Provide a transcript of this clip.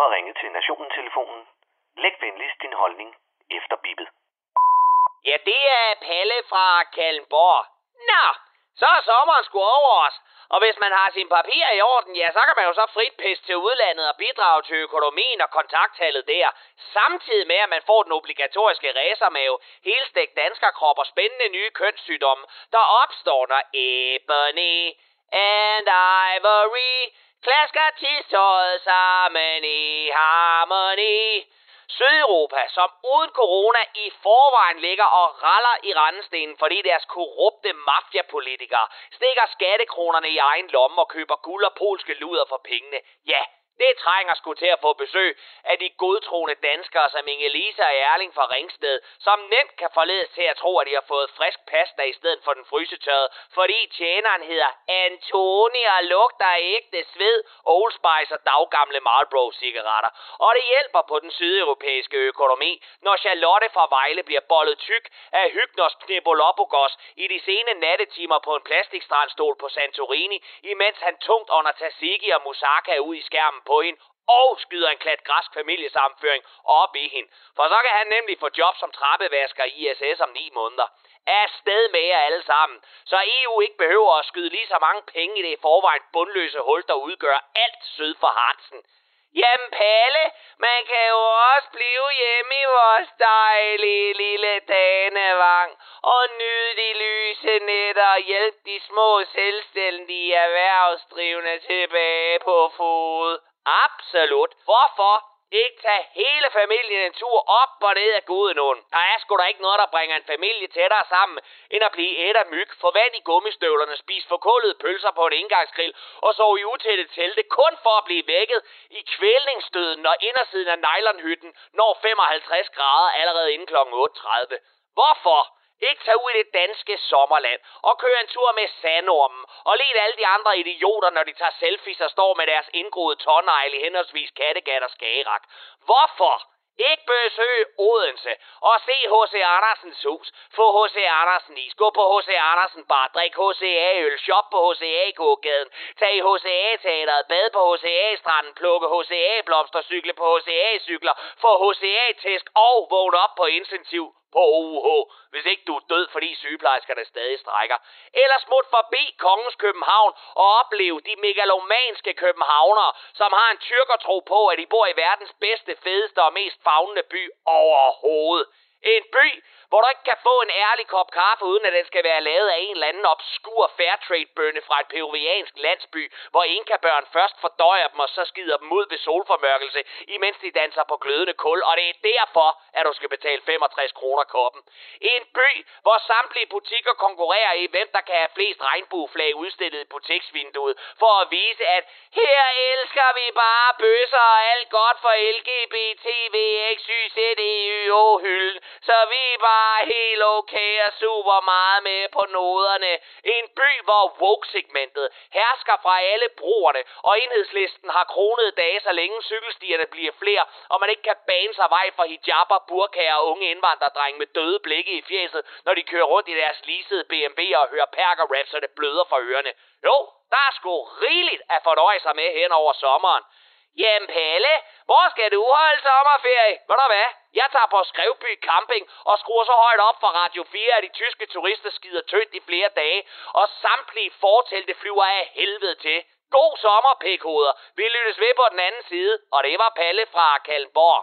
har ringet til Nationen-telefonen. Læg venligst din holdning efter bippet. Ja, det er Palle fra Kalmborg. Nå, så er sommeren sgu over os. Og hvis man har sine papirer i orden, ja, så kan man jo så frit pisse til udlandet og bidrage til økonomien og kontakttallet der. Samtidig med, at man får den obligatoriske racermave, helstegt danskerkrop og spændende nye kønssygdomme, der opstår, når Ebony and Ivory klasker tidstøjet sammen i harmoni. Sydeuropa, som uden corona i forvejen ligger og raller i randestenen, fordi deres korrupte mafiapolitikere stikker skattekronerne i egen lomme og køber guld og polske luder for pengene. Ja, det trænger sgu til at få besøg af de godtroende danskere som Inge-Lisa og Erling fra Ringsted, som nemt kan forledes til at tro, at de har fået frisk pasta i stedet for den frysetørrede, fordi tjeneren hedder Antoni og lugter ægte sved, Old Spice og daggamle Marlboro cigaretter. Og det hjælper på den sydeuropæiske økonomi, når Charlotte fra Vejle bliver bollet tyk af Hygnos Knebolopogos i de sene nattetimer på en plastikstrandstol på Santorini, imens han tungt under Tasiki og Musaka ud i skærmen på hende og skyder en klat græsk familiesammenføring op i hende. For så kan han nemlig få job som trappevasker i ISS om ni måneder. Afsted med jer alle sammen, så EU ikke behøver at skyde lige så mange penge i det i forvejen bundløse hul, der udgør alt syd for Hartsen. Jamen Palle, man kan jo også blive hjemme i vores dejlige lille danevang og nyde de lyse nætter og hjælpe de små selvstændige erhvervsdrivende tilbage på fod. Absolut. Hvorfor ikke tage hele familien en tur op og ned af Gudenåen? Der er sgu da ikke noget, der bringer en familie tættere sammen, end at blive et af myg, få vand i gummistøvlerne, spise forkullede pølser på en indgangsgrill og sove i utætte telte, kun for at blive vækket i kvælningsstøden, når indersiden af nylonhytten når 55 grader allerede inden kl. 8.30. Hvorfor? Ikke tage ud i det danske sommerland og køre en tur med sandormen og led alle de andre idioter, når de tager selfies og står med deres indgroede tårnegle i henholdsvis Kattegat og Skagerak. Hvorfor? Ikke besøge Odense og se H.C. Andersens hus. Få H.C. Andersen is. Gå på H.C. Andersen bar. Drik H.C.A. øl. Shop på H.C.A. gaden, Tag i H.C.A.-teateret. Bad på H.C.A.-stranden. Plukke H.C.A.-blomster. Cykle på H.C.A.-cykler. Få H.C.A.-tæsk og vågne op på intensiv på OUH, hvis ikke du er død, fordi sygeplejerskerne stadig strækker. Eller smut forbi Kongens København og opleve de megalomanske københavnere, som har en tyrkertro på, at de bor i verdens bedste, fedeste og mest fagnende by overhovedet. En by, hvor du ikke kan få en ærlig kop kaffe, uden at den skal være lavet af en eller anden obskur fairtrade-bønne fra et peruviansk landsby, hvor inkabørn først fordøjer dem og så skider dem ud ved solformørkelse, imens de danser på glødende kul, og det er derfor, at du skal betale 65 kroner koppen. En by, hvor samtlige butikker konkurrerer i, hvem der kan have flest regnbueflag udstillet i butiksvinduet, for at vise, at her elsker vi bare bøsser og alt godt for LGBTVXYZEYO-hylden, så vi bare bare helt okay og super meget med på noderne. En by, hvor woke-segmentet hersker fra alle broerne, og enhedslisten har kronet dage, så længe cykelstierne bliver flere, og man ikke kan bane sig vej for hijaber, burkager og unge indvandrerdrenge med døde blikke i fjeset, når de kører rundt i deres leasede BMW'er og hører perker-rap, så det bløder for ørerne. Jo, der er sgu rigeligt at fornøje sig med hen over sommeren. Jamen Palle, hvor skal du holde sommerferie? Ved du hvad? Jeg tager på Skrevby Camping og skruer så højt op for Radio 4, at de tyske turister skider tyndt i flere dage, og samtlige fortelte flyver af helvede til. God sommer, pikhoder. Vi lyttes ved på den anden side, og det var Palle fra Kalmborg.